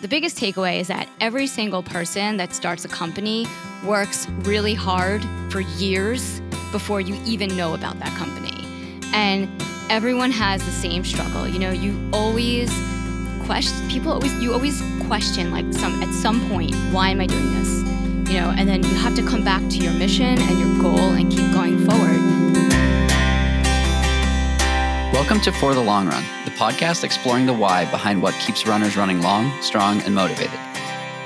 the biggest takeaway is that every single person that starts a company works really hard for years before you even know about that company. And everyone has the same struggle. You know, you always question people always you always question like some at some point, why am I doing this? You know, and then you have to come back to your mission and your goal and keep going forward. Welcome to For the Long Run, the podcast exploring the why behind what keeps runners running long, strong, and motivated.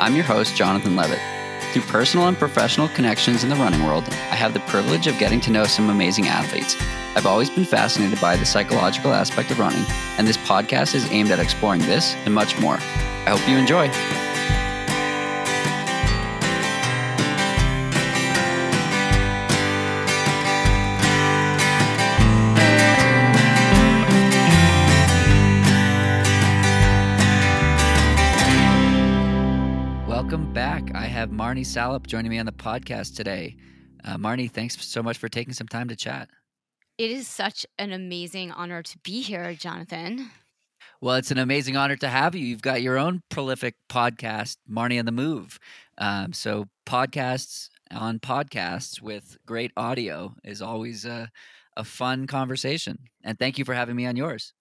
I'm your host, Jonathan Levitt. Through personal and professional connections in the running world, I have the privilege of getting to know some amazing athletes. I've always been fascinated by the psychological aspect of running, and this podcast is aimed at exploring this and much more. I hope you enjoy. Marnie Salop joining me on the podcast today. Uh, Marnie, thanks so much for taking some time to chat. It is such an amazing honor to be here, Jonathan. Well, it's an amazing honor to have you. You've got your own prolific podcast, Marnie on the Move. Um, so, podcasts on podcasts with great audio is always a, a fun conversation. And thank you for having me on yours.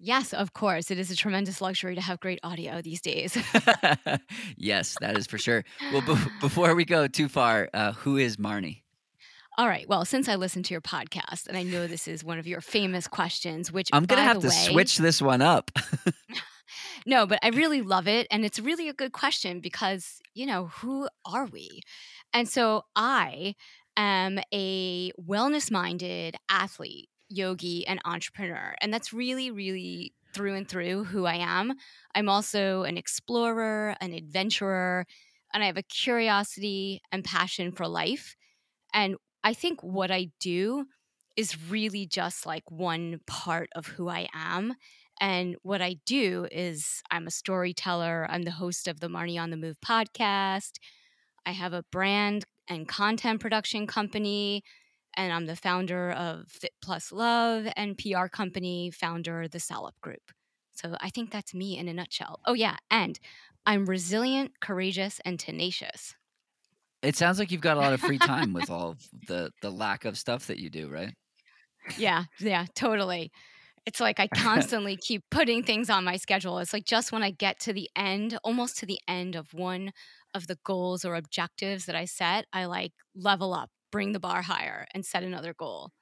Yes, of course. It is a tremendous luxury to have great audio these days. yes, that is for sure. Well, be- before we go too far, uh, who is Marnie? All right. Well, since I listened to your podcast and I know this is one of your famous questions, which I'm going to have to way, switch this one up. no, but I really love it. And it's really a good question because, you know, who are we? And so I am a wellness minded athlete yogi, and entrepreneur. And that's really, really through and through who I am. I'm also an explorer, an adventurer, and I have a curiosity and passion for life. And I think what I do is really just like one part of who I am. And what I do is I'm a storyteller. I'm the host of the Marnie on the Move podcast. I have a brand and content production company and I'm the founder of Fit Plus Love and PR company founder the Salop Group. So I think that's me in a nutshell. Oh yeah, and I'm resilient, courageous, and tenacious. It sounds like you've got a lot of free time with all the the lack of stuff that you do, right? Yeah, yeah, totally. It's like I constantly keep putting things on my schedule. It's like just when I get to the end, almost to the end of one of the goals or objectives that I set, I like level up bring the bar higher and set another goal.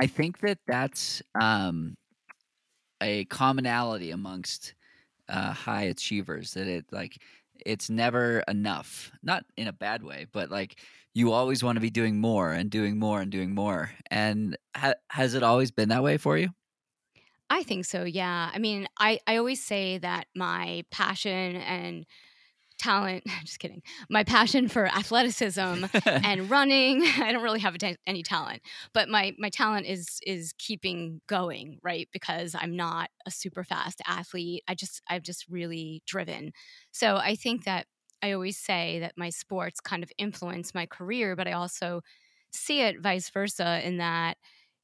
I think that that's um, a commonality amongst uh, high achievers that it like it's never enough not in a bad way but like you always want to be doing more and doing more and doing more. And ha- has it always been that way for you? I think so yeah. I mean i i always say that my passion and talent just kidding my passion for athleticism and running i don't really have any talent but my my talent is is keeping going right because i'm not a super fast athlete i just i'm just really driven. So i think that i always say that my sports kind of influence my career but i also see it vice versa in that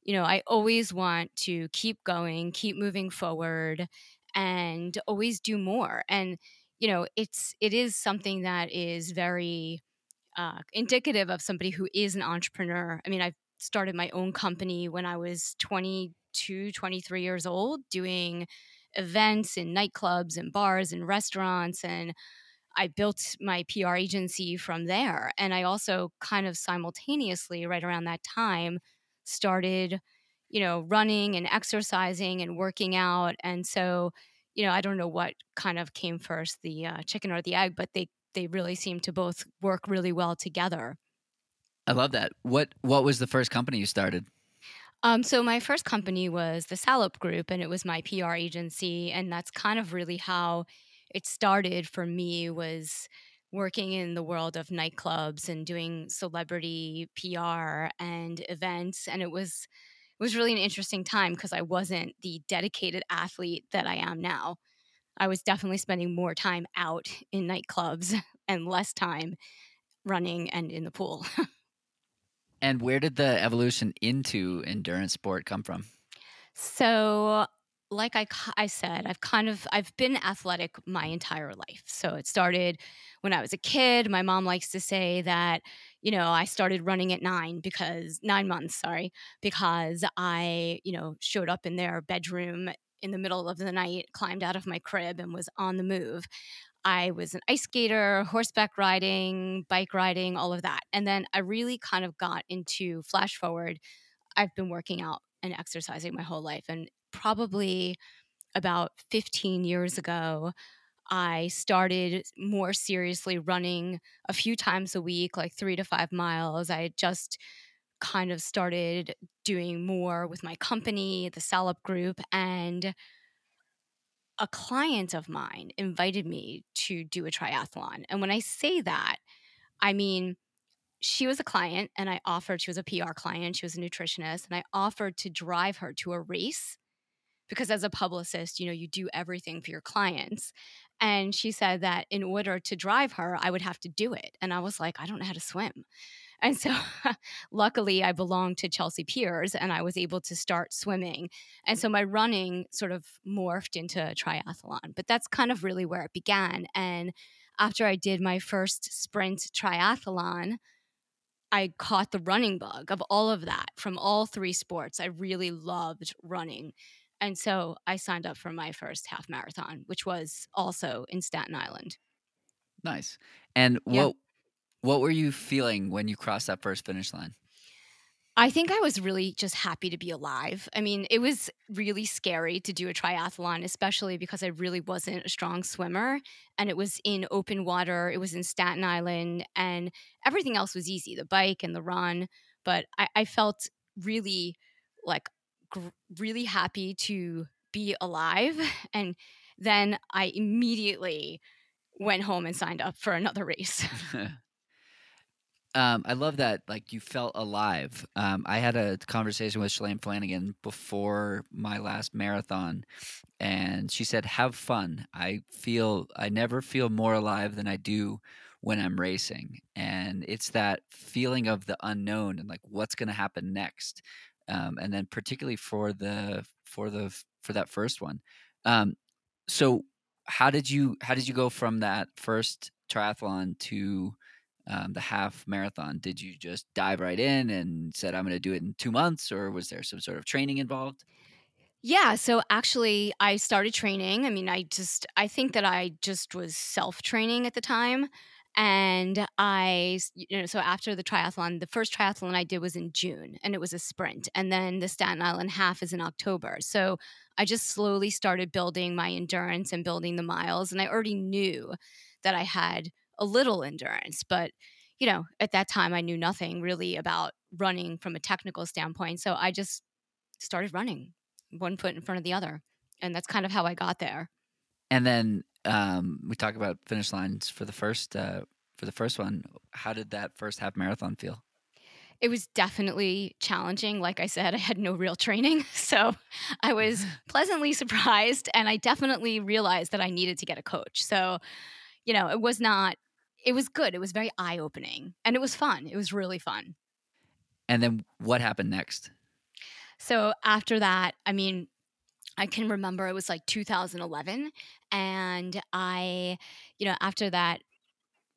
you know i always want to keep going keep moving forward and always do more and you know it's it is something that is very uh, indicative of somebody who is an entrepreneur. I mean i've started my own company when i was 22 23 years old doing events in nightclubs and bars and restaurants and i built my pr agency from there. And i also kind of simultaneously right around that time started you know running and exercising and working out. And so you know, I don't know what kind of came first, the uh, chicken or the egg, but they they really seem to both work really well together. I love that. What what was the first company you started? Um, so my first company was the Salop Group, and it was my PR agency, and that's kind of really how it started for me. Was working in the world of nightclubs and doing celebrity PR and events, and it was was really an interesting time because I wasn't the dedicated athlete that I am now. I was definitely spending more time out in nightclubs and less time running and in the pool. and where did the evolution into endurance sport come from? So like I, I said, I've kind of I've been athletic my entire life. So it started when I was a kid. My mom likes to say that, you know, I started running at nine because nine months, sorry, because I, you know, showed up in their bedroom in the middle of the night, climbed out of my crib, and was on the move. I was an ice skater, horseback riding, bike riding, all of that. And then I really kind of got into flash forward. I've been working out and exercising my whole life. And probably about 15 years ago, I started more seriously running a few times a week, like three to five miles. I just kind of started doing more with my company, the Salop Group, and a client of mine invited me to do a triathlon. And when I say that, I mean, she was a client and I offered, she was a PR client, she was a nutritionist, and I offered to drive her to a race because as a publicist, you know, you do everything for your clients. And she said that in order to drive her, I would have to do it. And I was like, I don't know how to swim. And so luckily I belonged to Chelsea Piers and I was able to start swimming. And so my running sort of morphed into triathlon. But that's kind of really where it began. And after I did my first sprint triathlon, I caught the running bug of all of that from all three sports. I really loved running. And so I signed up for my first half marathon, which was also in Staten Island. Nice. And what yeah. what were you feeling when you crossed that first finish line? I think I was really just happy to be alive. I mean, it was really scary to do a triathlon, especially because I really wasn't a strong swimmer. And it was in open water, it was in Staten Island, and everything else was easy the bike and the run. But I, I felt really like gr- really happy to be alive. And then I immediately went home and signed up for another race. um, I love that. Like you felt alive. Um, I had a conversation with Shalane Flanagan before my last marathon, and she said, "Have fun." I feel I never feel more alive than I do when I'm racing, and it's that feeling of the unknown and like what's going to happen next um, and then particularly for the for the for that first one. Um, so how did you how did you go from that first triathlon to um, the half marathon? Did you just dive right in and said I'm going to do it in two months, or was there some sort of training involved? Yeah, so actually I started training. I mean, I just I think that I just was self-training at the time. And I, you know, so after the triathlon, the first triathlon I did was in June and it was a sprint. And then the Staten Island half is in October. So I just slowly started building my endurance and building the miles. And I already knew that I had a little endurance, but you know, at that time I knew nothing really about running from a technical standpoint. So I just started running one foot in front of the other. And that's kind of how I got there. And then um, we talk about finish lines for the first uh, for the first one. How did that first half marathon feel? It was definitely challenging. Like I said, I had no real training. So I was pleasantly surprised. And I definitely realized that I needed to get a coach. So, you know, it was not, it was good. It was very eye opening and it was fun. It was really fun. And then what happened next? So after that, I mean, I can remember it was like 2011. And I, you know, after that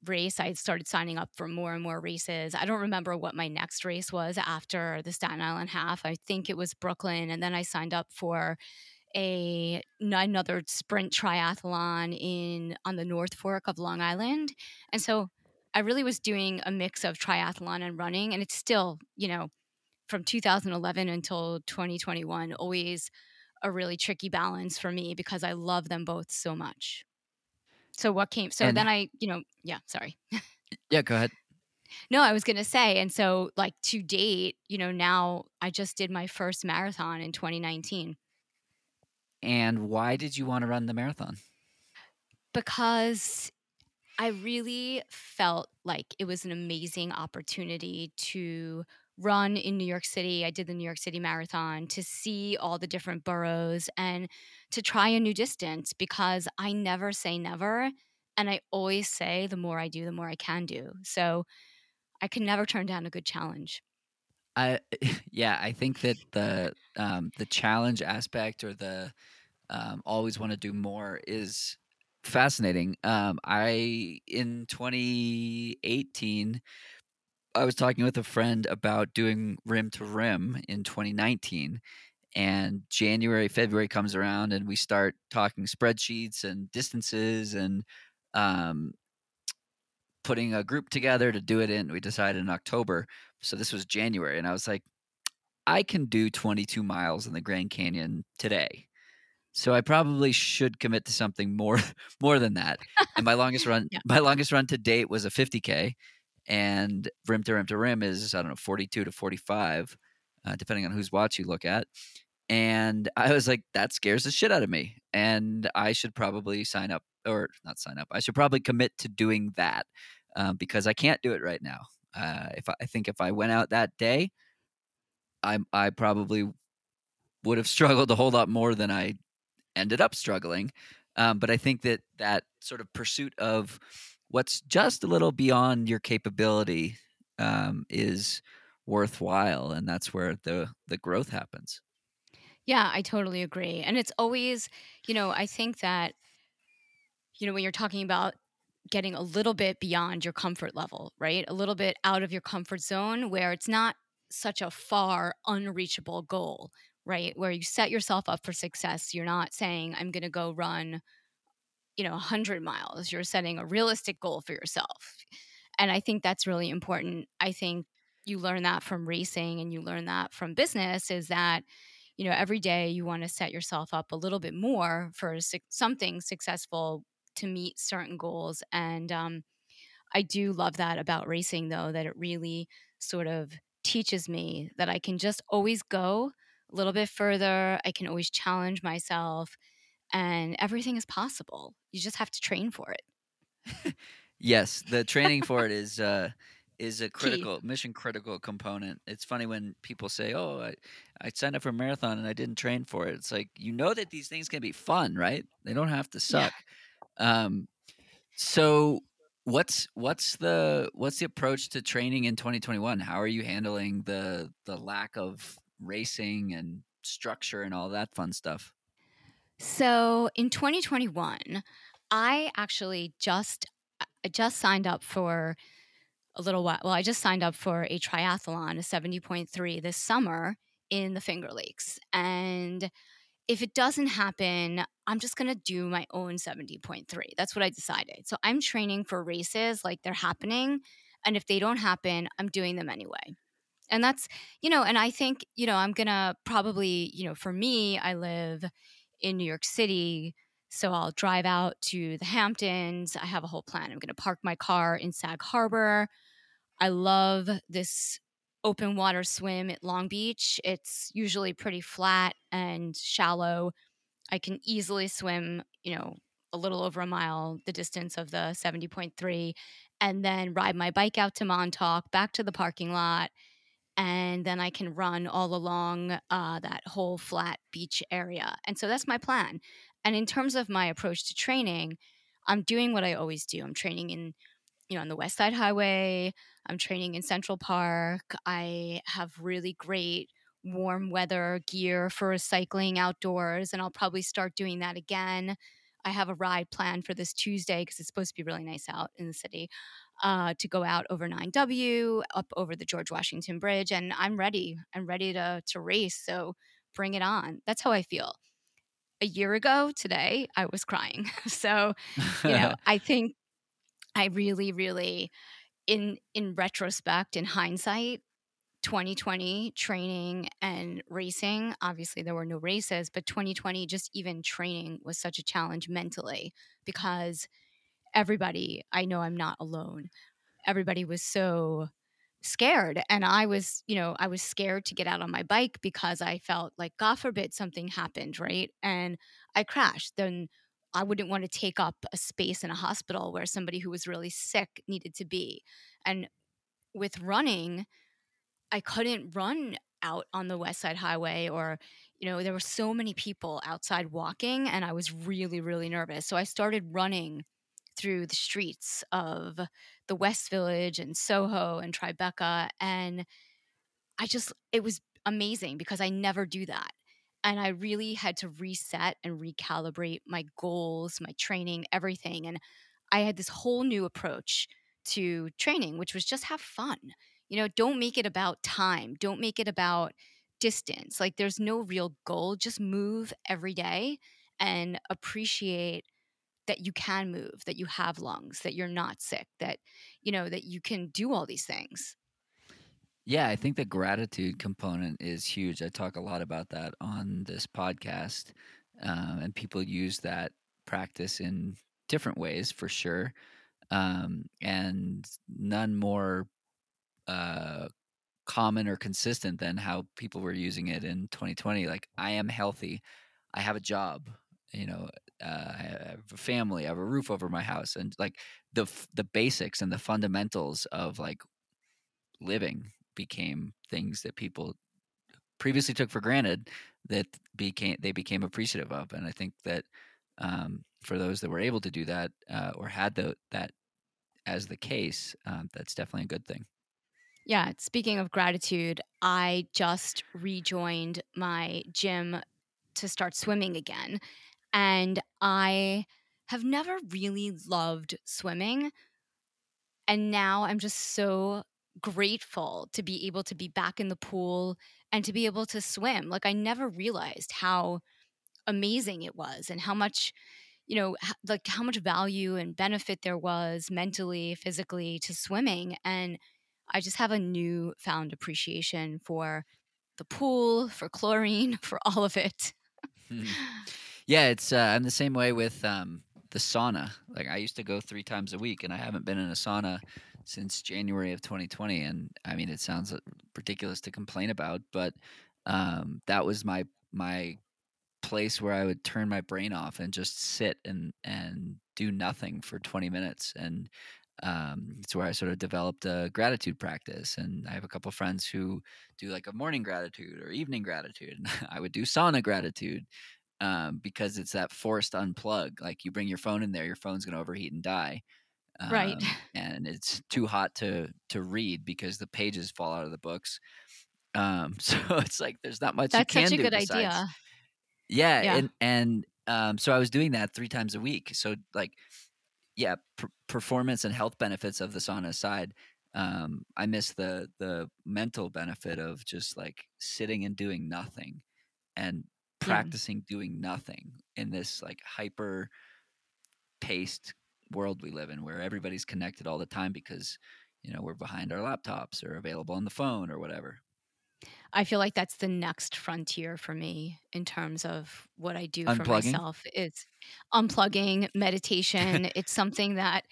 race, I started signing up for more and more races. I don't remember what my next race was after the Staten Island half. I think it was Brooklyn. And then I signed up for a another sprint triathlon in on the North Fork of Long Island. And so I really was doing a mix of triathlon and running and it's still, you know, from 2011 until 2021 always a really tricky balance for me because I love them both so much. So what came so and then I, you know, yeah, sorry. yeah, go ahead. No, I was going to say and so like to date, you know, now I just did my first marathon in 2019. And why did you want to run the marathon? Because I really felt like it was an amazing opportunity to run in New York City. I did the New York City Marathon to see all the different boroughs and to try a new distance because I never say never. And I always say the more I do, the more I can do. So I can never turn down a good challenge. I yeah, I think that the um, the challenge aspect or the um, always want to do more is fascinating. Um, I in 2018, I was talking with a friend about doing rim to rim in 2019, and January, February comes around, and we start talking spreadsheets and distances and um, putting a group together to do it in. We decided in October, so this was January, and I was like, I can do 22 miles in the Grand Canyon today. So I probably should commit to something more more than that. And my longest run Yeah. my longest run to date was a 50k and rim to rim to rim is I don't know 42 to 45 uh, depending on whose watch you look at. And I was like that scares the shit out of me and I should probably sign up or not sign up. I should probably commit to doing that um, because I can't do it right now. Uh, if I, I think if I went out that day, I I probably would have struggled a whole lot more than I ended up struggling. Um, but I think that that sort of pursuit of what's just a little beyond your capability um, is worthwhile, and that's where the the growth happens. Yeah, I totally agree. And it's always, you know, I think that, you know, when you're talking about getting a little bit beyond your comfort level, right? A little bit out of your comfort zone where it's not such a far, unreachable goal, right? Where you set yourself up for success. You're not saying, I'm going to go run, you know, 100 miles. You're setting a realistic goal for yourself. And I think that's really important. I think you learn that from racing and you learn that from business is that you know every day you want to set yourself up a little bit more for su- something successful to meet certain goals and um, i do love that about racing though that it really sort of teaches me that i can just always go a little bit further i can always challenge myself and everything is possible you just have to train for it Yes, the training for it is uh, is a critical mission critical component. It's funny when people say, "Oh, I, I signed up for a marathon and I didn't train for it." It's like you know that these things can be fun, right? They don't have to Yeah. suck. Um, so what's what's the what's the approach to training in 2021? How are you handling the the lack of racing and structure and all that fun stuff? So in 2021, I actually just I just signed up for a little while. Well, I just signed up for a triathlon, a 70.3 this summer in the Finger Lakes. And if it doesn't happen, I'm just going to do my own 70.3. That's what I decided. So I'm training for races like they're happening. And if they don't happen, I'm doing them anyway. And that's, you know, and I think, you know, I'm going to probably, you know, for me, I live in New York City. So I'll drive out to the Hamptons. I have a whole plan. I'm going to park my car in Sag Harbor. I love this open water swim at Long Beach. It's usually pretty flat and shallow. I can easily swim, you know, a little over a mile the distance of the 70.3 and then ride my bike out to Montauk, back to the parking lot, and then I can run all along uh, that whole flat beach area. And so that's my plan. And in terms of my approach to training, I'm doing what I always do. I'm training in, you know, on the West Side Highway. I'm training in Central Park. I have really great warm weather gear for cycling outdoors, and I'll probably start doing that again. I have a ride planned for this Tuesday because it's supposed to be really nice out in the city uh, to go out over 9W, up over the George Washington Bridge, and I'm ready. I'm ready to to race. So bring it on. That's how I feel. A year ago today, I was crying. so you know, I think I really, really, in in retrospect, in hindsight, 2020 training and racing. Obviously, there were no races, but 2020, just even training was such a challenge mentally because everybody, I know I'm not alone. Everybody was so scared. And I was, you know, I was scared to get out on my bike because I felt like, God forbid something happened, right? And I crashed. Then I wouldn't want to take up a space in a hospital where somebody who was really sick needed to be. And with running, I couldn't run out on the West Side Highway or, you know, there were so many people outside walking and I was really, really nervous. So I started running through the streets of the West Village and Soho and Tribeca. And I just, it was amazing because I never do that. and I really had to reset and recalibrate my goals, my training, everything. And I had this whole new approach to training, which was just have fun. You know, don't make it about time, don't make it about distance. Like there's no real goal, just move every day and appreciate that you can move, that you have lungs, that you're not sick, that you know that you can do all these things. Yeah, I think the gratitude component is huge. I talk a lot about that on this podcast, um, and people use that practice in different ways for sure, um, and none more uh, common or consistent than how people were using it in 2020. Like, I am healthy, I have a job, you know, uh, I have a family, I have a roof over my house, and like the the basics and the fundamentals of like living became things that people previously took for granted that became they became appreciative of and i think that um, for those that were able to do that uh, or had the, that as the case um, that's definitely a good thing. Yeah speaking of gratitude i just rejoined my gym to start swimming again and i have never really loved swimming and now i'm just so grateful to be able to be back in the pool and to be able to swim. Like I never realized how amazing it was and how much you know like how much value and benefit there was mentally physically to swimming and i just have a new found appreciation for the pool for chlorine for all of it hmm. yeah it's uh, i'm the same way with um, the sauna like i used to go three times a week and i haven't been in a sauna since January of 2020. And I mean, it sounds uh, ridiculous to complain about, but um, that was my my place where I would turn my brain off and just sit and and do nothing for 20 minutes. And um, it's where I sort of developed a gratitude practice. And I have a couple friends who do like a morning gratitude or evening gratitude. And I would do sauna gratitude um, because it's that forced unplug. Like you bring your phone in there, your phone's going to overheat and die right um, and it's too hot to to read because the pages fall out of the books um so it's like there's not much that's you can such a good besides, idea yeah, yeah, and and um so i was doing that three times a week so like yeah pr- performance and health benefits of the sauna aside um i miss the the mental benefit of just like sitting and doing nothing and practicing yeah. doing nothing in this like hyper paced world we live in where everybody's connected all the time because you know we're behind our laptops or available on the phone or whatever i feel like that's the next frontier for me in terms of what i do unplugging? for myself it's unplugging meditation it's something that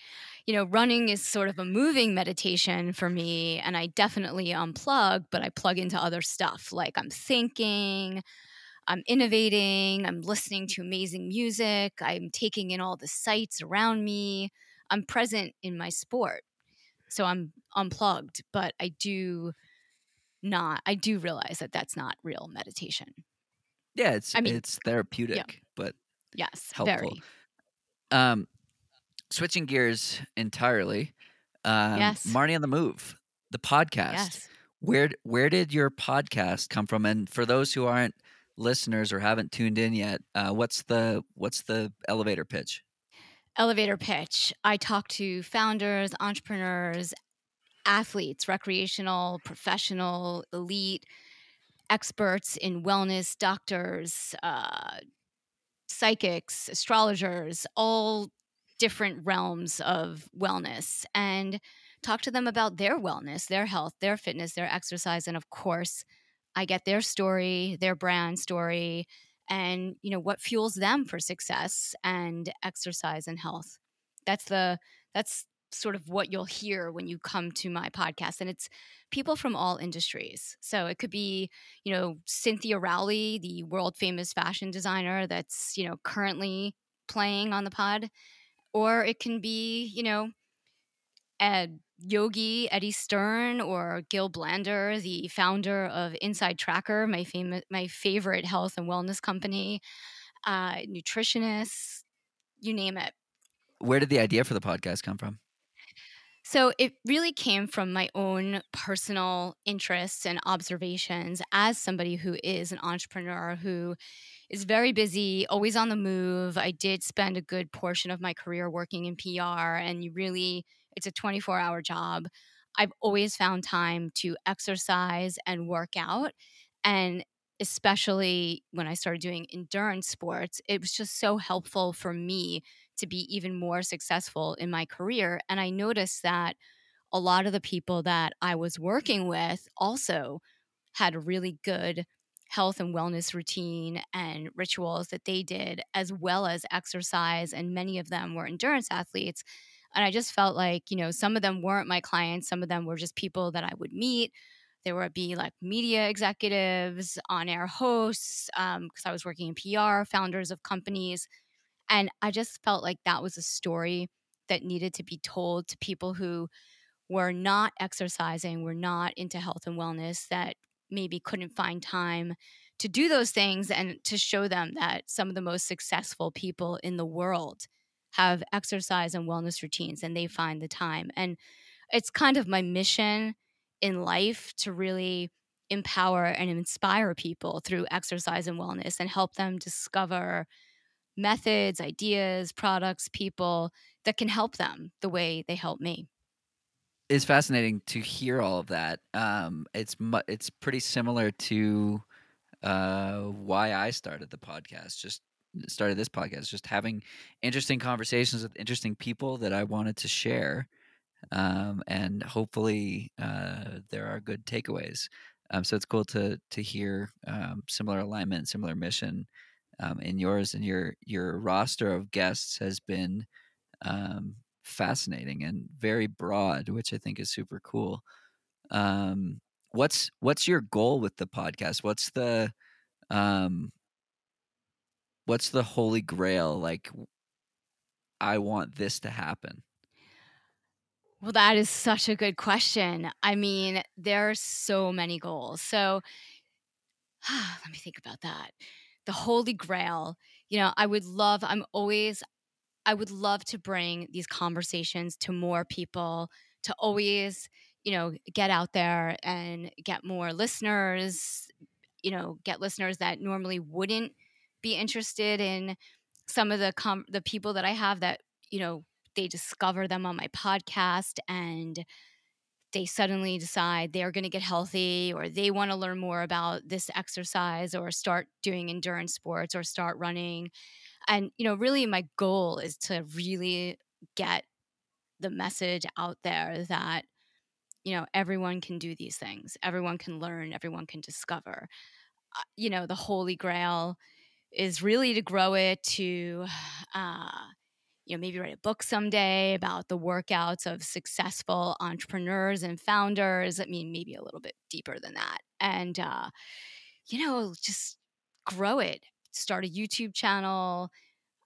you know running is sort of a moving meditation for me and i definitely unplug but i plug into other stuff like i'm thinking I'm innovating, I'm listening to amazing music, I'm taking in all the sights around me, I'm present in my sport. So I'm unplugged, but I do not, I do realize that that's not real meditation. Yeah, it's I mean, it's therapeutic, yeah. but yes, helpful. very. Um, switching gears entirely. Um, yes, Marnie on the Move, the podcast. Yes. Where where did your podcast come from? And for those who aren't listeners or haven't tuned in yet, uh, what's the what's the elevator pitch? Elevator pitch. I talk to founders, entrepreneurs, athletes, recreational, professional, elite, experts in wellness, doctors, uh, psychics, astrologers, all different realms of wellness, and talk to them about their wellness, their health, their fitness, their exercise, and of course, I get their story, their brand story, and you know what fuels them for success and exercise and health. That's the that's sort of what you'll hear when you come to my podcast and it's people from all industries so it could be you know cynthia rowley the world famous fashion designer that's you know currently playing on the pod or it can be you know Ed Yogi Eddie Stern or Gil Blander, the founder of Inside Tracker, my famous, my favorite health and wellness company, uh, nutritionists, you name it. Where did the idea for the podcast come from? So it really came from my own personal interests and observations as somebody who is an entrepreneur who is very busy, always on the move. I did spend a good portion of my career working in PR, and you really, it's a 24 hour job. I've always found time to exercise and work out. And especially when I started doing endurance sports, it was just so helpful for me to be even more successful in my career. And I noticed that a lot of the people that I was working with also had a really good health and wellness routine and rituals that they did, as well as exercise. And many of them were endurance athletes. And I just felt like, you know, some of them weren't my clients, some of them were just people that I would meet. There would be like media executives, on air hosts, because um, I was working in PR, founders of companies. And I just felt like that was a story that needed to be told to people who were not exercising, were not into health and wellness, that maybe couldn't find time to do those things and to show them that some of the most successful people in the world have exercise and wellness routines and they find the time. And it's kind of my mission in life to really empower and inspire people through exercise and wellness and help them discover methods, ideas, products, people that can help them the way they help me. It's fascinating to hear all of that. Um, it's mu- it's pretty similar to uh, why I started the podcast. Just started this podcast, just having interesting conversations with interesting people that I wanted to share, um, and hopefully uh, there are good takeaways. Um, so it's cool to to hear um, similar alignment, similar mission um, in yours and your your roster of guests has been um, fascinating and very broad, which I think is super cool. Um, what's what's your goal with the podcast? What's the um, what's the holy grail? Like, I want this to happen. Well, that is such a good question. I mean, there are so many goals. So let me think about that the holy grail you know i would love i'm always i would love to bring these conversations to more people to always you know get out there and get more listeners you know get listeners that normally wouldn't be interested in some of the com- the people that i have that you know they discover them on my podcast and they suddenly decide they're going to get healthy or they want to learn more about this exercise or start doing endurance sports or start running. And you know really my goal is to really get the message out there that you know everyone can do these things. Everyone can learn. Everyone can discover. Uh, you know the holy grail is really to grow it to uh, you know, maybe write a book someday about the workouts of successful entrepreneurs and founders. I mean, maybe a little bit deeper than that. And, uh, you know, just grow it. Start a YouTube channel.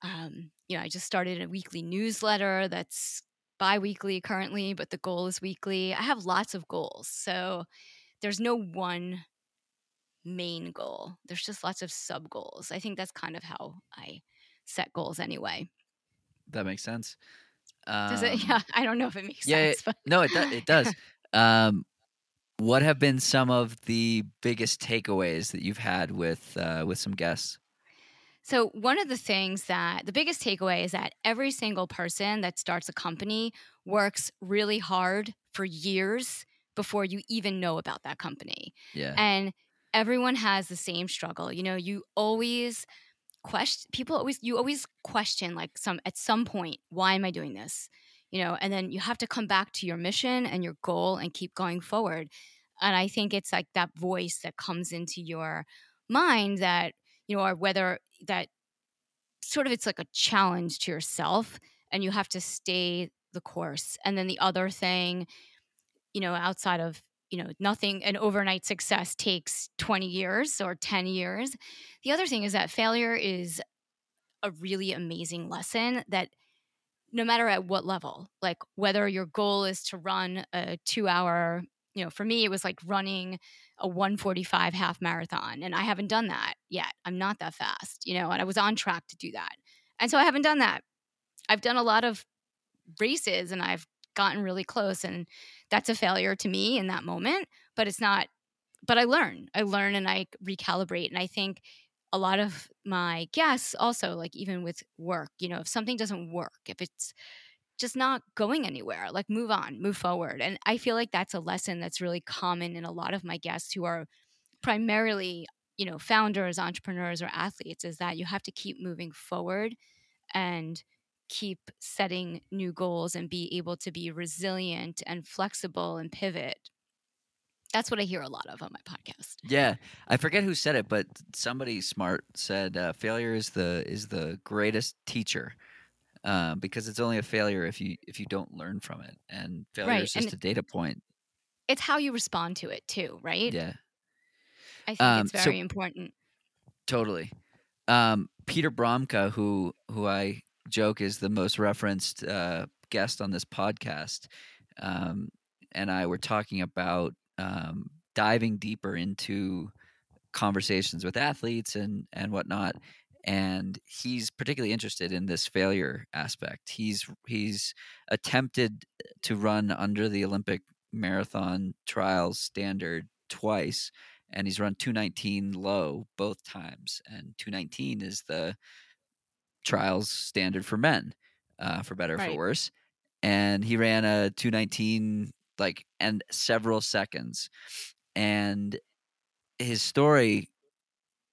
Um, you know, I just started a weekly newsletter that's bi weekly currently, but the goal is weekly. I have lots of goals. So there's no one main goal, there's just lots of sub goals. I think that's kind of how I set goals anyway. That makes sense. Um, does it? Yeah, I don't know if it makes yeah, sense. But. no, it does. It does. um, what have been some of the biggest takeaways that you've had with uh, with some guests? So one of the things that the biggest takeaway is that every single person that starts a company works really hard for years before you even know about that company. Yeah. And everyone has the same struggle. You know, you always question people always you always question like some at some point why am i doing this you know and then you have to come back to your mission and your goal and keep going forward and i think it's like that voice that comes into your mind that you know or whether that sort of it's like a challenge to yourself and you have to stay the course and then the other thing you know outside of you know nothing an overnight success takes 20 years or 10 years. The other thing is that failure is a really amazing lesson that no matter at what level like whether your goal is to run a 2 hour you know for me it was like running a 145 half marathon and I haven't done that yet. I'm not that fast you know and I was on track to do that. And so I haven't done that. I've done a lot of races and I've gotten really close and that's a failure to me in that moment, but it's not but I learn. I learn and I recalibrate and I think a lot of my guests also like even with work, you know, if something doesn't work, if it's just not going anywhere, like move on, move forward. And I feel like that's a lesson that's really common in a lot of my guests who are primarily you know founders entrepreneurs or athletes is that you have to keep moving forward and keep setting new goals and be able to be resilient and flexible and pivot. That's what i hear a lot of on my podcast. Yeah i forget who said it but somebody smart said uh, failure is the is the greatest teacher uh, because it's only a failure if you if you don't learn from it and failure right. is just and a data point. it's how you respond to it too right? Yeah. I think Um, it's so- very important. Totally. Um, Peter Bromka, who who I joke is the most referenced uh, guest on this podcast, um, and I were talking about um, diving deeper into conversations with athletes and and whatnot. And he's particularly interested in this failure aspect. He's he's attempted to run under the Olympic marathon trials standard twice, and he's run 219 low both times and 219 is the trials standard for men uh, for better or Right. for worse and he ran a 219 like and several seconds and his story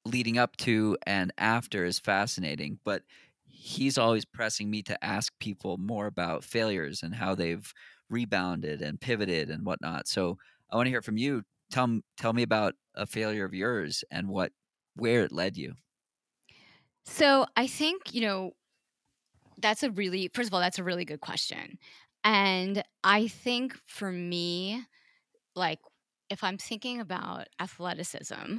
leading up to and after is fascinating but he's always pressing me to ask people more about failures and how they've rebounded and pivoted and whatnot so i want to hear from you tell, tell me about a failure of yours and what where it led you So I think, you know, that's a really, first of all, that's a really good question. And I think for me, like, if I'm thinking about athleticism,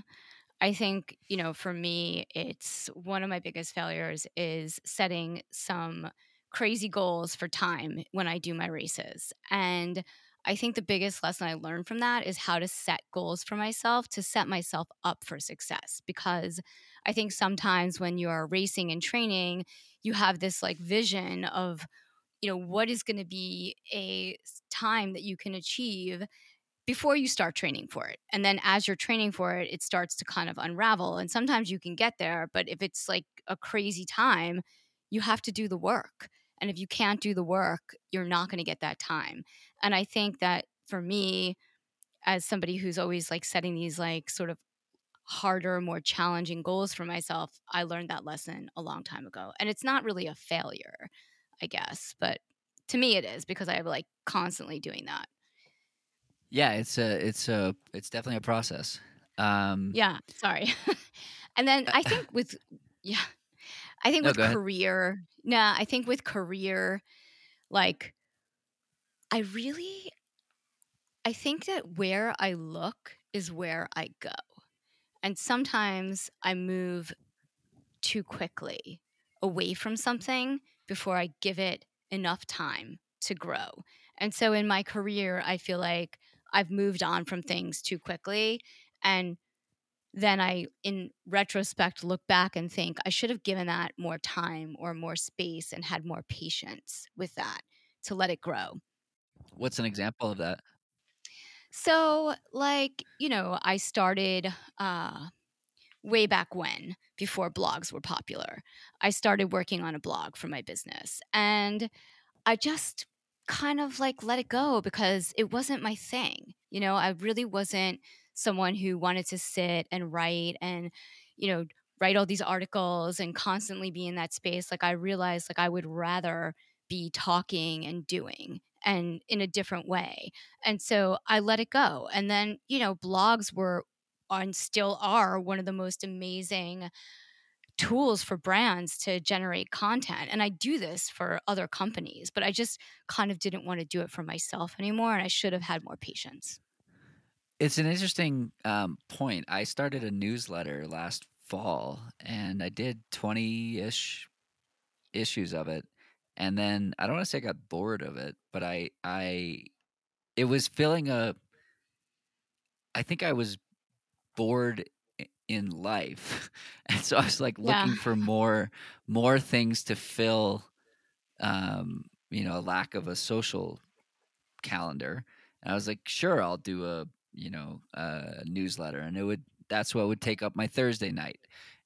I think, you know, for me, it's one of my biggest failures is setting some crazy goals for time when I do my races. And I think the biggest lesson I learned from that is how to set goals for myself to set myself up for success. Because I think sometimes when you're racing and training, you have this like vision of, you know, what is going to be a time that you can achieve before you start training for it. And then as you're training for it, it starts to kind of unravel. And sometimes you can get there, but if it's like a crazy time, you have to do the work. And if you can't do the work, you're not going to get that time. And I think that for me, as somebody who's always like setting these like sort of harder, more challenging goals for myself, I learned that lesson a long time ago. And it's not really a failure, I guess, but to me it is because I'm like constantly doing that. yeah it's a it's a it's definitely a process um Yeah, sorry. and then I think with yeah, I think No, with go ahead. career, nah, I think with career, like I really I think that where I look is where I go. And sometimes I move too quickly away from something before I give it enough time to grow. And so in my career, I feel like I've moved on from things too quickly. And then I, in retrospect, look back and think I should have given that more time or more space and had more patience with that to let it grow. What's an example of that So, like, you know, I started uh, way back when, before blogs were popular. I started working on a blog for my business. And I just kind of like let it go because it wasn't my thing. You know, I really wasn't someone who wanted to sit and write and, you know, write all these articles and constantly be in that space. Like, I realized like I would rather be talking and doing and in a different way. And so I let it go. And then, you know, blogs were and still are one of the most amazing tools for brands to generate content. And I do this for other companies, but I just kind of didn't want to do it for myself anymore. And I should have had more patience. It's an interesting um, point. I started a newsletter last fall, and I did twenty ish issues of it, and then I don't want to say I got bored of it, but I I it was filling a. I think I was bored in life, and so I was like Yeah. looking for more more things to fill, um, you know, a lack of a social calendar. And I was like, sure, I'll do a you know a newsletter, and it would that's what would take up my Thursday night,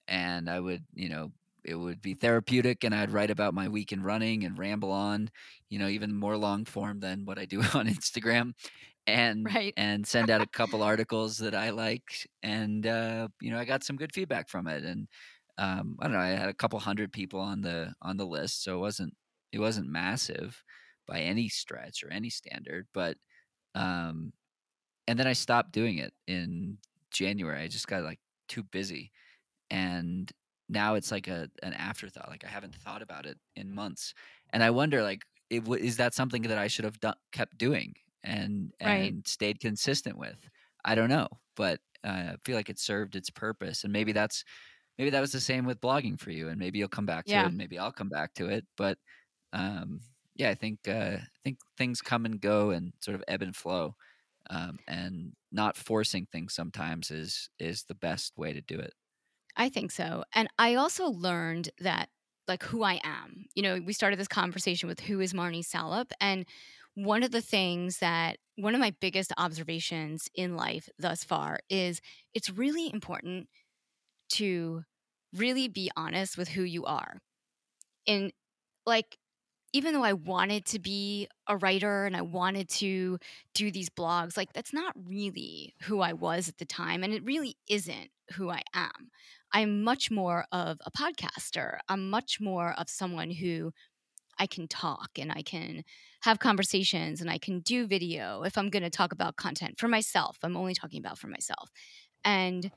and I would you know it would be therapeutic and I'd write about my week in running and ramble on, you know, even more long form than what I do on Instagram and Right. and send out a couple articles that I like and uh, you know, I got some good feedback from it and um, I don't know, I had a couple hundred people on the on the list, so it wasn't it wasn't massive by any stretch or any standard, but um and then I stopped doing it in January. I just got like too busy and now it's like a an afterthought like i haven't thought about it in months and i wonder like it, is that something that i should have done, kept doing and Right. and stayed consistent with? I don't know but uh, i feel like it served its purpose and maybe that's maybe that was the same with blogging for you and maybe you'll come back to it and maybe i'll come back to it but um yeah i think uh i think things come and go and sort of ebb and flow um and not forcing things sometimes is is the best way to do it I think so. And I also learned that, like, who I am. You know, we started this conversation with who is Marnie Salop. And one of the things that, one of my biggest observations in life thus far is it's really important to really be honest with who you are. And, like, even though I wanted to be a writer and I wanted to do these blogs, like that's not really who I was at the time. And it really isn't who I am. I'm much more of a podcaster. I'm much more of someone who I can talk and I can have conversations and I can do video if I'm going to talk about content for myself. I'm only talking about for myself. And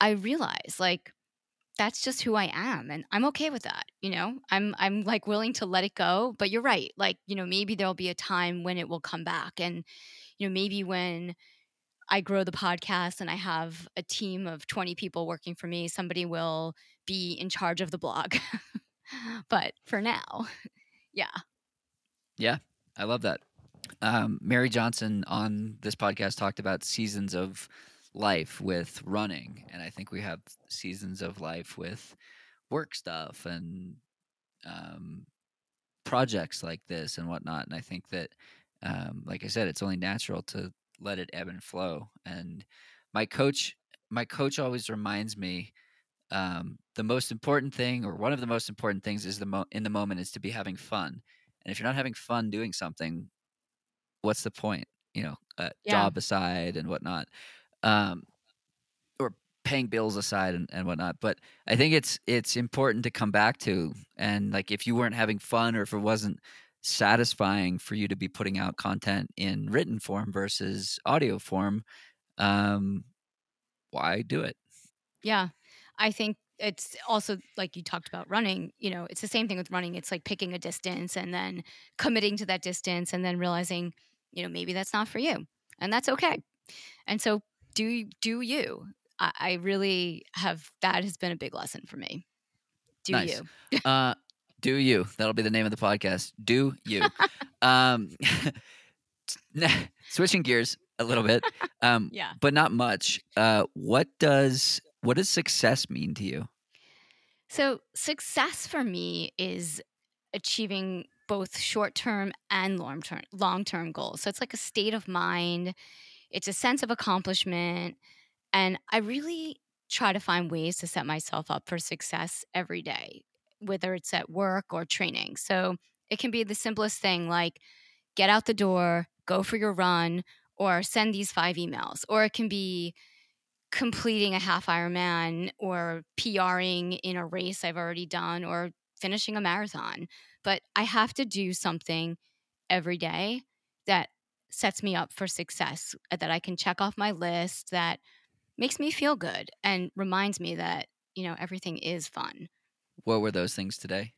I realize like that's just who I am and I'm okay with that, you know? I'm I'm like willing to let it go, but you're right. Like, you know, maybe there'll be a time when it will come back and you know, maybe when I grow the podcast and I have a team of 20 people working for me, somebody will be in charge of the blog. but for now, yeah. Yeah, I love that. Um, Mary Johnson on this podcast talked about seasons of life with running, and I think we have seasons of life with work stuff and um, projects like this and whatnot. And I think that, um, like I said, it's only natural to let it ebb and flow. And my coach, my coach always reminds me um, the most important thing, or one of the most important things, is the mo- in the moment is to be having fun. And if you're not having fun doing something, what's the point? You know, uh, Yeah. job aside and whatnot, um, or paying bills aside and, and whatnot. But I think it's it's important to come back to, and like if you weren't having fun or if it wasn't satisfying for you to be putting out content in written form versus audio form, um, why do it? Yeah. I think it's also like you talked about running, you know, it's the same thing with running. It's like picking a distance and then committing to that distance and then realizing, you know, maybe that's not for you. And that's okay. And so do do you. I, I really have that has been a big lesson for me. Do Nice. you? uh, do you? That'll be the name of the podcast. Do you? um, switching gears a little bit, um, Yeah. but not much. Uh, what does what does success mean to you? So success for me is achieving both short-term and long-term long-term goals. So it's like a state of mind, it's a sense of accomplishment, and I really try to find ways to set myself up for success every day, whether it's at work or training. So it can be the simplest thing like get out the door, go for your run, or send these five emails. Or it can be completing a half Ironman or PRing in a race I've already done or finishing a marathon. But I have to do something every day that sets me up for success, uh, that I can check off my list, that makes me feel good and reminds me that, you know, everything is fun. What were those things today?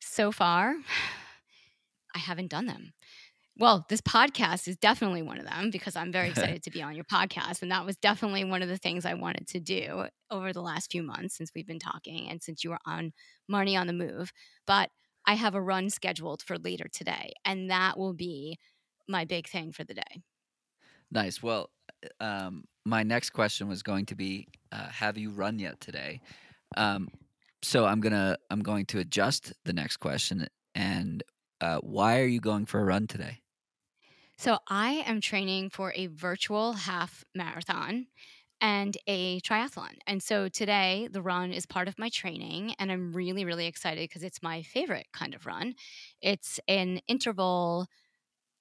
So far, I haven't done them. Well, this podcast is definitely one of them because I'm very excited to be on your podcast. And that was definitely one of the things I wanted to do over the last few months since we've been talking and since you were on Marnie on the Move. But I have a run scheduled for later today, and that will be my big thing for the day. Nice. Well, um, my next question was going to be, uh, have you run yet today? Um, so I'm gonna I'm going to adjust the next question. And uh, why are you going for a run today? So I am training for a virtual half marathon and a triathlon. And so today the run is part of my training and I'm really really excited because it's my favorite kind of run. It's an interval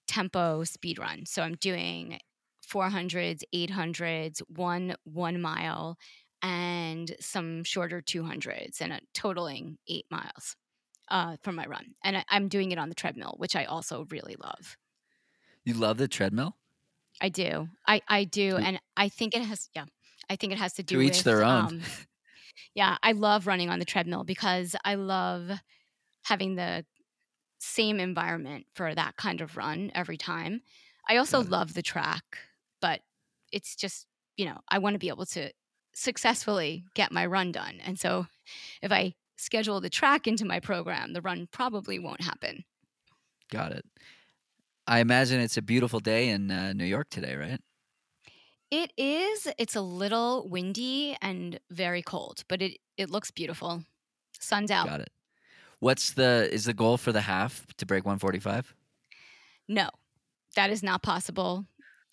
tempo speed run. So I'm doing 400s, 800s, one 1 mile and some shorter 200s and a totaling 8 miles uh, for my run. And I, I'm doing it on the treadmill, which I also really love. You love the treadmill? I do. I I do, and I think it has. Yeah, I think it has to do To each with. their own. Um, yeah, I love running on the treadmill because I love having the same environment for that kind of run every time. I also love the track, but it's just you know I want to be able to successfully get my run done, and so if I schedule the track into my program, the run probably won't happen. Got it. I imagine it's a beautiful day in uh, New York today, right? It is. It's a little windy and very cold, but it it looks beautiful. Sun's out. Got it. What's the is the goal for the half to break 145? No, that is not possible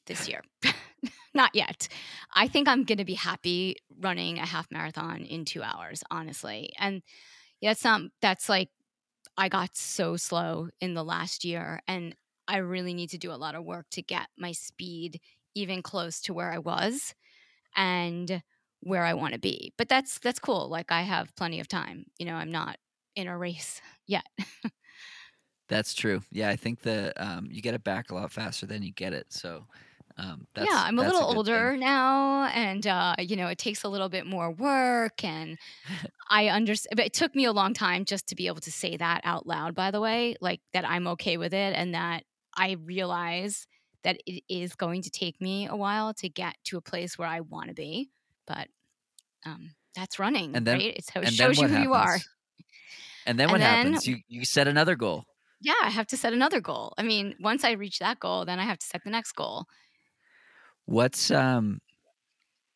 this year. not yet. I think I'm going to be happy running a half marathon in 2 hours, honestly. And yeah, it's not that's like I got so slow in the last year and I really need to do a lot of work to get my speed even close to where I was and where I want to be. But that's that's cool. Like I have plenty of time. You know, I'm not in a race yet. That's true. Yeah, I think the um, you get it back a lot faster than you get it. So um, that's, yeah, I'm a little thing. older now, and uh, you know, it takes a little bit more work, and I understand. But it took me a long time just to be able to say that out loud. By the way, like that, I'm okay with it, and that I realize that it is going to take me a while to get to a place where I want to be. But um, that's running, And then right? It and shows you who happens? you are. And then And what then- happens? You you set another goal. Yeah, I have to set another goal. I mean, once I reach that goal, then I have to set the next goal. What's um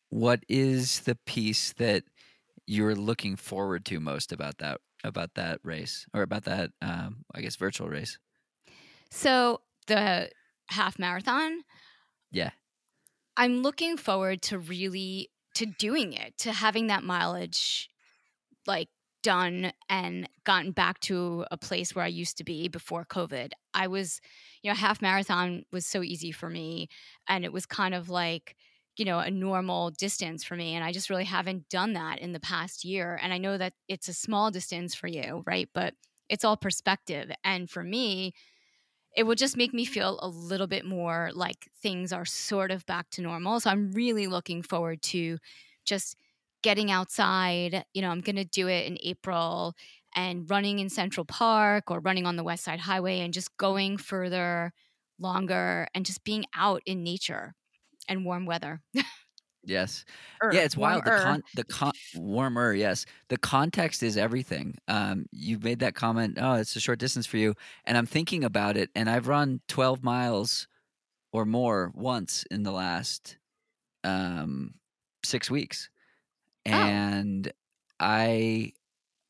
what is the piece that you're looking forward to most about that about that race or about that um I guess virtual race? So the half marathon, Yeah. I'm looking forward to really to doing it, to having that mileage like done and gotten back to a place where I used to be before COVID. I was, you know, half marathon was so easy for me and it was kind of like, you know, a normal distance for me and I just really haven't done that in the past year and I know that it's a small distance for you, right? But it's all perspective and for me, it will just make me feel a little bit more like things are sort of back to normal. So I'm really looking forward to just getting outside. You know, I'm going to do it in April and running in Central Park or running on the West Side Highway and just going further, longer, and just being out in nature and warm weather. Yes. Or yeah, it's wild. The warmer. con the con warmer, yes. The context is everything. Um, you made that comment, oh, it's a short distance for you. And I'm thinking about it, and I've run 12 miles or more once in the last um six weeks. Oh. And I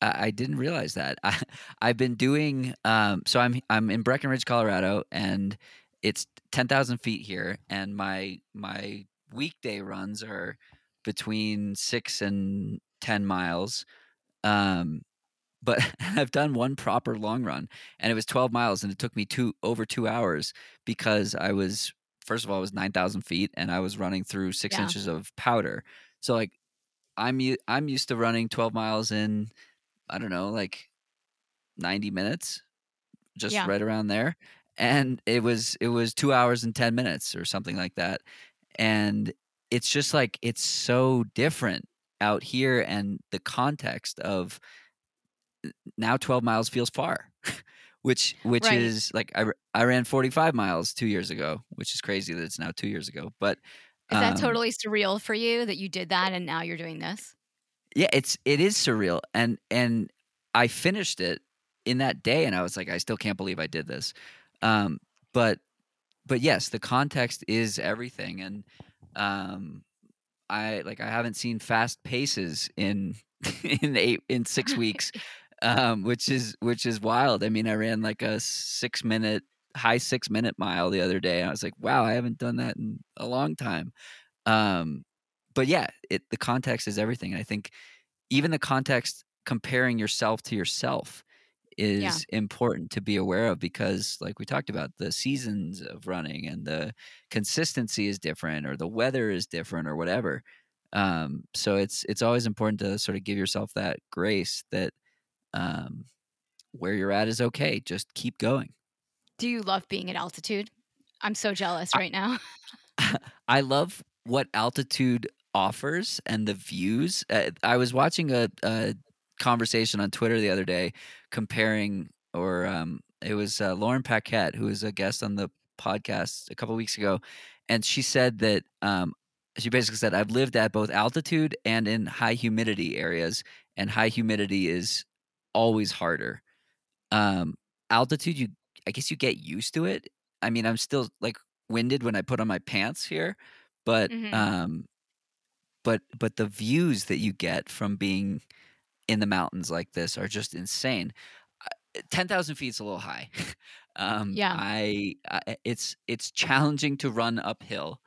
I I didn't realize that. I, I've been doing um, so. I'm I'm in Breckenridge, Colorado, and it's ten thousand feet here. And my my weekday runs are between six and ten miles. Um, but I've done one proper long run, and it was twelve miles, and it took me two over two hours because I was first of all it was nine thousand feet, and I was running through six Yeah. inches of powder. So like I'm I'm used to running 12 miles in I don't know like 90 minutes just Yeah. right around there and it was it was 2 hours and 10 minutes or something like that and it's just like it's so different out here and the context of now 12 miles feels far which which Right. is like I, I ran 45 miles 2 years ago which is crazy that it's now 2 years ago but Is that um, totally surreal for you that you did that and now you're doing this? yeah it's it is surreal and and i finished it in that day and i was like i still can't believe i did this um but but yes the context is everything and um i like i haven't seen fast paces in in eight in six weeks um which is which is wild i mean i ran like a six minute high six minute mile the other day. And I was like, wow, I haven't done that in a long time. Um, but yeah, it the context is everything. And I think even the context comparing yourself to yourself is yeah. important to be aware of because like we talked about the seasons of running and the consistency is different or the weather is different or whatever um, so it's it's always important to sort of give yourself that grace that um, where you're at is okay just keep going do you love being at altitude i'm so jealous right now i love what altitude offers and the views uh, i was watching a, a conversation on Twitter the other day comparing, or um, it was uh, Lauren Paquette, who was a guest on the podcast a couple weeks ago, and she said that um, she basically said, "I've lived at both altitude and in high humidity areas, and high humidity is always harder. Um, altitude, you I guess you get used to it. I mean, I'm still like winded when I put on my pants here, but mm-hmm. um, but but the views that you get from being in the mountains like this are just insane. Uh, ten thousand feet is a little high. um, yeah, I, I, it's it's challenging to run uphill.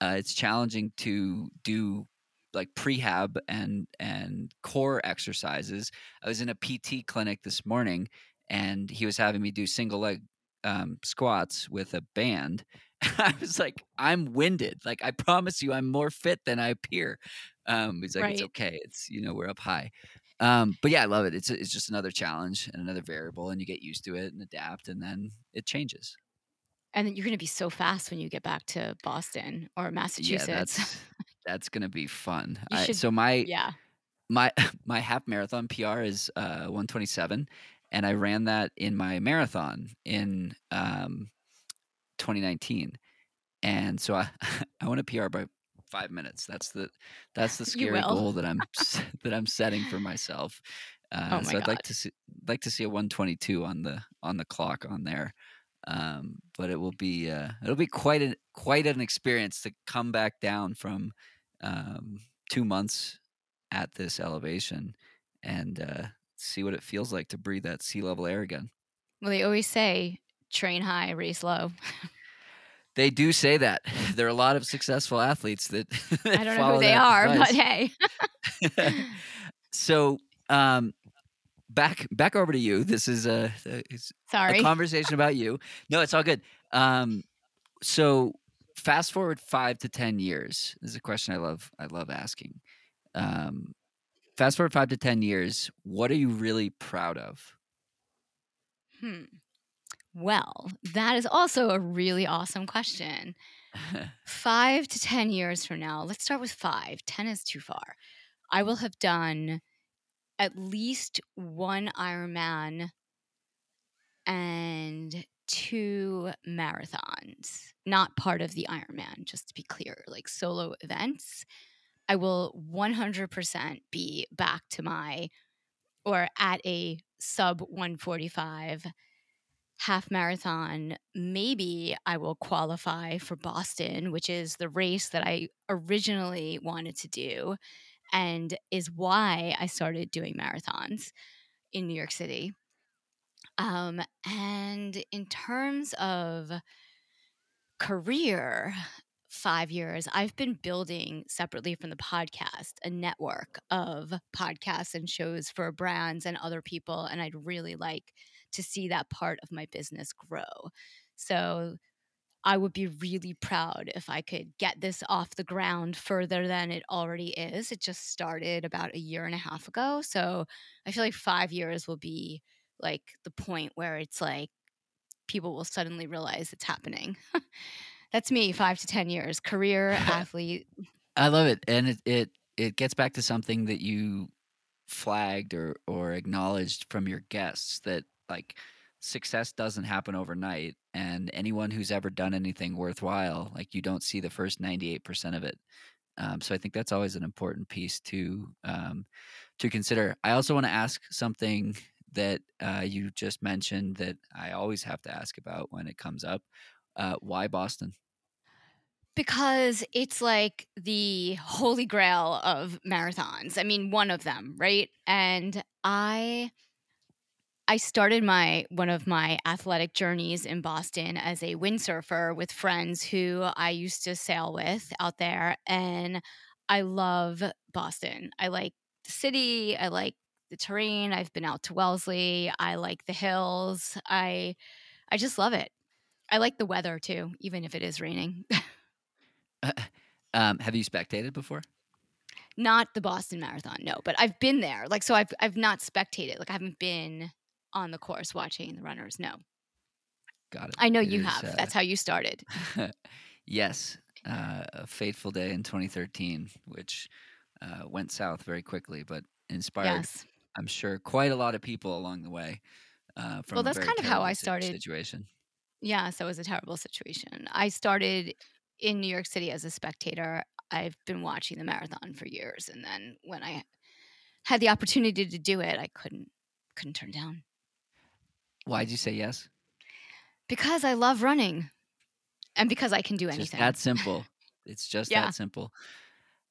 Uh, it's challenging to do like prehab and and core exercises. I was in a PT clinic this morning, and he was having me do single leg um, squats with a band. I was like, I'm winded. Like I promise you, I'm more fit than I appear. Um, he's like, right. it's okay. It's you know we're up high. Um, but yeah, I love it. It's it's just another challenge and another variable, and you get used to it and adapt, and then it changes. And then you're going to be so fast when you get back to Boston or Massachusetts. Yeah, that's that's going to be fun. I, should, so my yeah my my half marathon PR is uh, 127, and I ran that in my marathon in um, 2019, and so I I want to PR by five minutes. That's the that's the scary goal that I'm that I'm setting for myself. Uh, oh my so I'd God. like to see like to see a 122 on the on the clock on there. Um, but it will be uh, it'll be quite an quite an experience to come back down from um, two months at this elevation and uh, see what it feels like to breathe that sea level air again. Well, they always say train high, race low. They do say that. There are a lot of successful athletes that, that I don't know who they are, advice. but hey. so, um, back back over to you. This is a, a sorry a conversation about you. No, it's all good. Um, so fast forward five to ten years. This is a question I love. I love asking. Um, fast forward five to ten years. What are you really proud of? Hmm. Well, that is also a really awesome question. five to 10 years from now, let's start with five. 10 is too far. I will have done at least one Ironman and two marathons, not part of the Ironman, just to be clear, like solo events. I will 100% be back to my or at a sub 145 half marathon, maybe I will qualify for Boston, which is the race that I originally wanted to do and is why I started doing marathons in New York City. Um, and in terms of career, five years, I've been building separately from the podcast a network of podcasts and shows for brands and other people. And I'd really like to see that part of my business grow. So I would be really proud if I could get this off the ground further than it already is. It just started about a year and a half ago. So I feel like five years will be like the point where it's like people will suddenly realize it's happening. That's me, five to 10 years, career athlete. I love it. And it, it, it gets back to something that you flagged or, or acknowledged from your guests that like success doesn't happen overnight and anyone who's ever done anything worthwhile like you don't see the first 98% of it um, so i think that's always an important piece to um, to consider i also want to ask something that uh, you just mentioned that i always have to ask about when it comes up uh, why boston because it's like the holy grail of marathons i mean one of them right and i I started my one of my athletic journeys in Boston as a windsurfer with friends who I used to sail with out there and I love Boston. I like the city, I like the terrain. I've been out to Wellesley. I like the hills. I I just love it. I like the weather too, even if it is raining. um, have you spectated before? Not the Boston Marathon, no, but I've been there. Like so I've I've not spectated. Like I haven't been on the course watching the runners, no. Got it. I know It you is, have. uh, That's how you started. yes, uh, a fateful day in 2013, which uh, went south very quickly, but inspired, Yes. I'm sure, quite a lot of people along the way. Uh, from Well, that's kind of how I started. Situation. Yeah, so it was a terrible situation. I started in New York City as a spectator. I've been watching the marathon for years and then when I had the opportunity to do it, I couldn't couldn't turn down. Why'd you say yes? Because I love running and because I can do Just anything. that simple. It's just Yeah. that simple.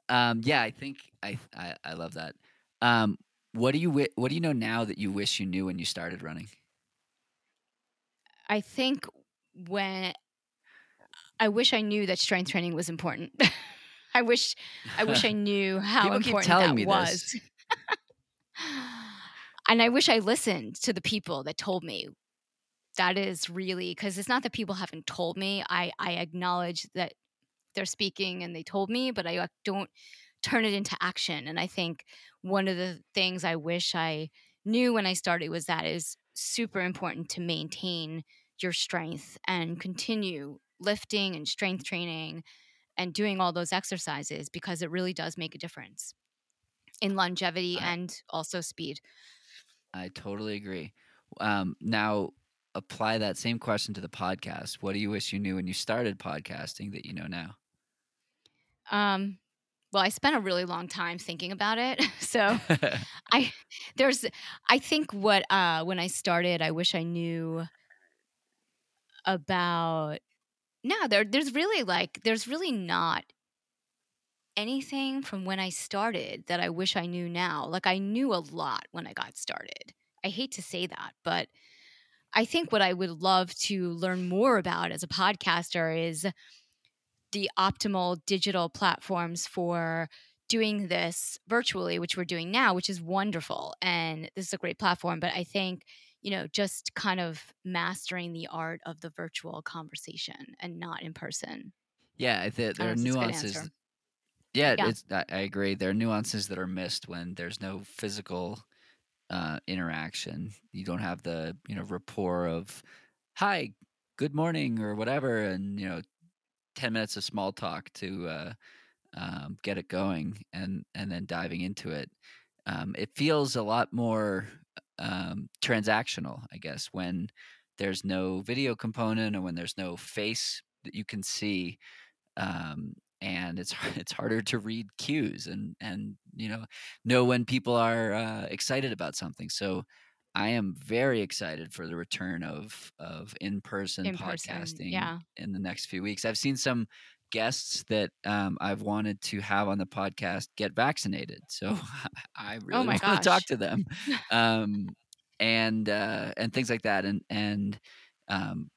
Um, yeah, I think I, I I love that. Um, what do you what do you know now that you wish you knew when you started running? I think when I wish I knew that strength training was important. I wish I wish I knew how People important that was. and I wish I listened to the people that told me. That is really because it's not that people haven't told me. I I acknowledge that they're speaking and they told me, but I don't turn it into action. And I think one of the things I wish I knew when I started was that is super important to maintain your strength and continue lifting and strength training and doing all those exercises because it really does make a difference in longevity I- and also speed. I totally agree. Um, now, apply that same question to the podcast. What do you wish you knew when you started podcasting that you know now? Um, well, I spent a really long time thinking about it. So I there's I think what uh when I started, I wish I knew about no, there there's really like there's really not anything from when I started that I wish I knew now. Like I knew a lot when I got started. I hate to say that, but I think what I would love to learn more about as a podcaster is the optimal digital platforms for doing this virtually, which we're doing now, which is wonderful. And this is a great platform. But I think, you know, just kind of mastering the art of the virtual conversation and not in person. yeah, I there are don't know if it's a good nuances. Yeah, Yeah. it's I, I agree. There are nuances that are missed when there's no physical uh, interaction. You don't have the you know rapport of "Hi, good morning" or whatever, and you know, ten minutes of small talk to uh, um, get it going, and and then diving into it. Um, it feels a lot more um, transactional, I guess, when there's no video component or when there's no face that you can see um, and it's it's harder to read cues and and you know know when people are uh, excited about something. So I am very excited for the return of of in person In person, podcasting yeah. in the next few weeks. I've seen some guests that um, I've wanted to have on the podcast get vaccinated, so I really Oh want to talk to them, um, and uh, and things like that, and and um,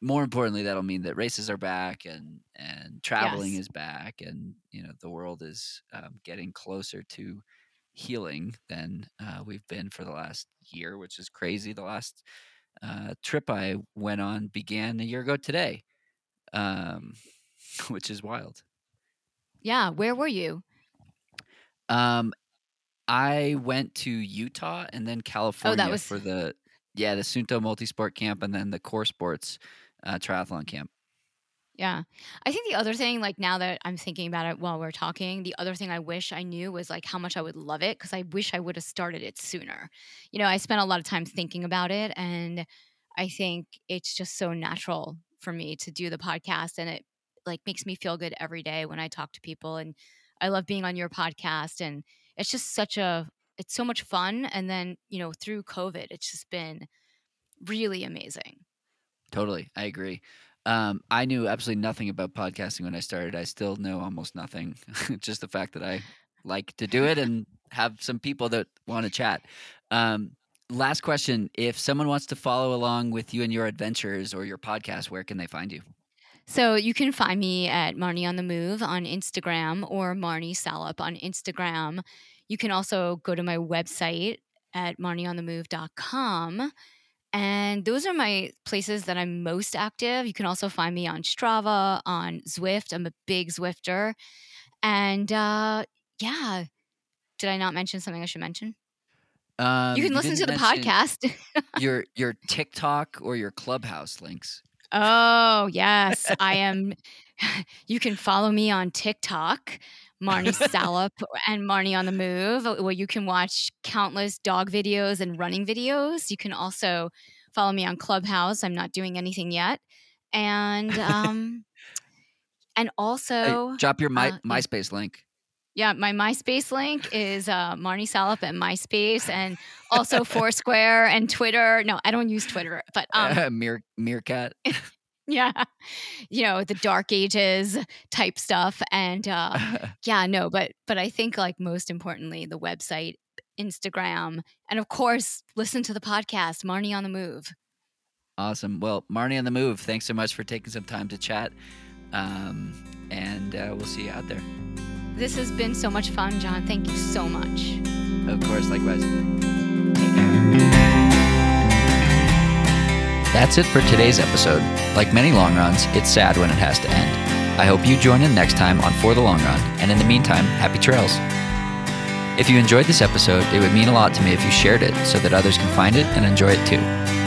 more importantly, that'll mean that races are back and and traveling Yes. is back, and you know the world is um, getting closer to healing than uh, we've been for the last year, which is crazy. The last uh, trip I went on began a year ago today, um, which is wild. Yeah. Where were you? Um, I went to Utah and then California Oh, that was- for the yeah the Suunto Multisport Camp and then the Core Sports uh, Triathlon Camp. Yeah. I think the other thing, like now that I'm thinking about it while we're talking, the other thing I wish I knew was like how much I would love it because I wish I would have started it sooner. You know, I spent a lot of time thinking about it and I think it's just so natural for me to do the podcast and it like makes me feel good every day when I talk to people and I love being on your podcast and it's just such a it's so much fun and then, you know, through COVID it's just been really amazing. Totally, I agree. Um, I knew absolutely nothing about podcasting when I started. I still know almost nothing. Just the fact that I like to do it and have some people that want to chat. Um, last question: If someone wants to follow along with you and your adventures or your podcast, where can they find you? So you can find me at Marnie on the Move on Instagram or Marnie Salop on Instagram. You can also go to my website at marnieonthemove.com. And those are my places that I'm most active. You can also find me on Strava, on Zwift. I'm a big Zwifter. And uh, yeah, did I not mention something I should mention? Um, you can listen to the podcast. your your TikTok or your Clubhouse links. Oh, yes. I am. You can follow me on TikTok, Marnie Salop and Marnie on the Move, uh, where you can watch countless dog videos and running videos. You can also follow me on Clubhouse. I'm not doing anything yet. And um and Hey, also drop your my, uh. MySpace link. Yeah, my MySpace link is uh, Marnie Salop and MySpace, and also Foursquare and Twitter. No, I don't use Twitter, but um, Mere, Meerkat. yeah, you know the dark ages type stuff, and uh, yeah, no, but but I think like most importantly, the website, Instagram, and of course, listen to the podcast, Marnie on the Move. awesome. Well, Marnie on the move. Thanks so much for taking some time to chat. Um, and uh, we'll see you out there. This has been so much fun, John. Thank you so much. Of course, likewise. That's it for today's episode. Like many long runs, it's sad when it has to end. I hope you join in next time on For the Long Run, and in the meantime, happy trails. If you enjoyed this episode, it would mean a lot to me if you shared it so that others can find it and enjoy it too.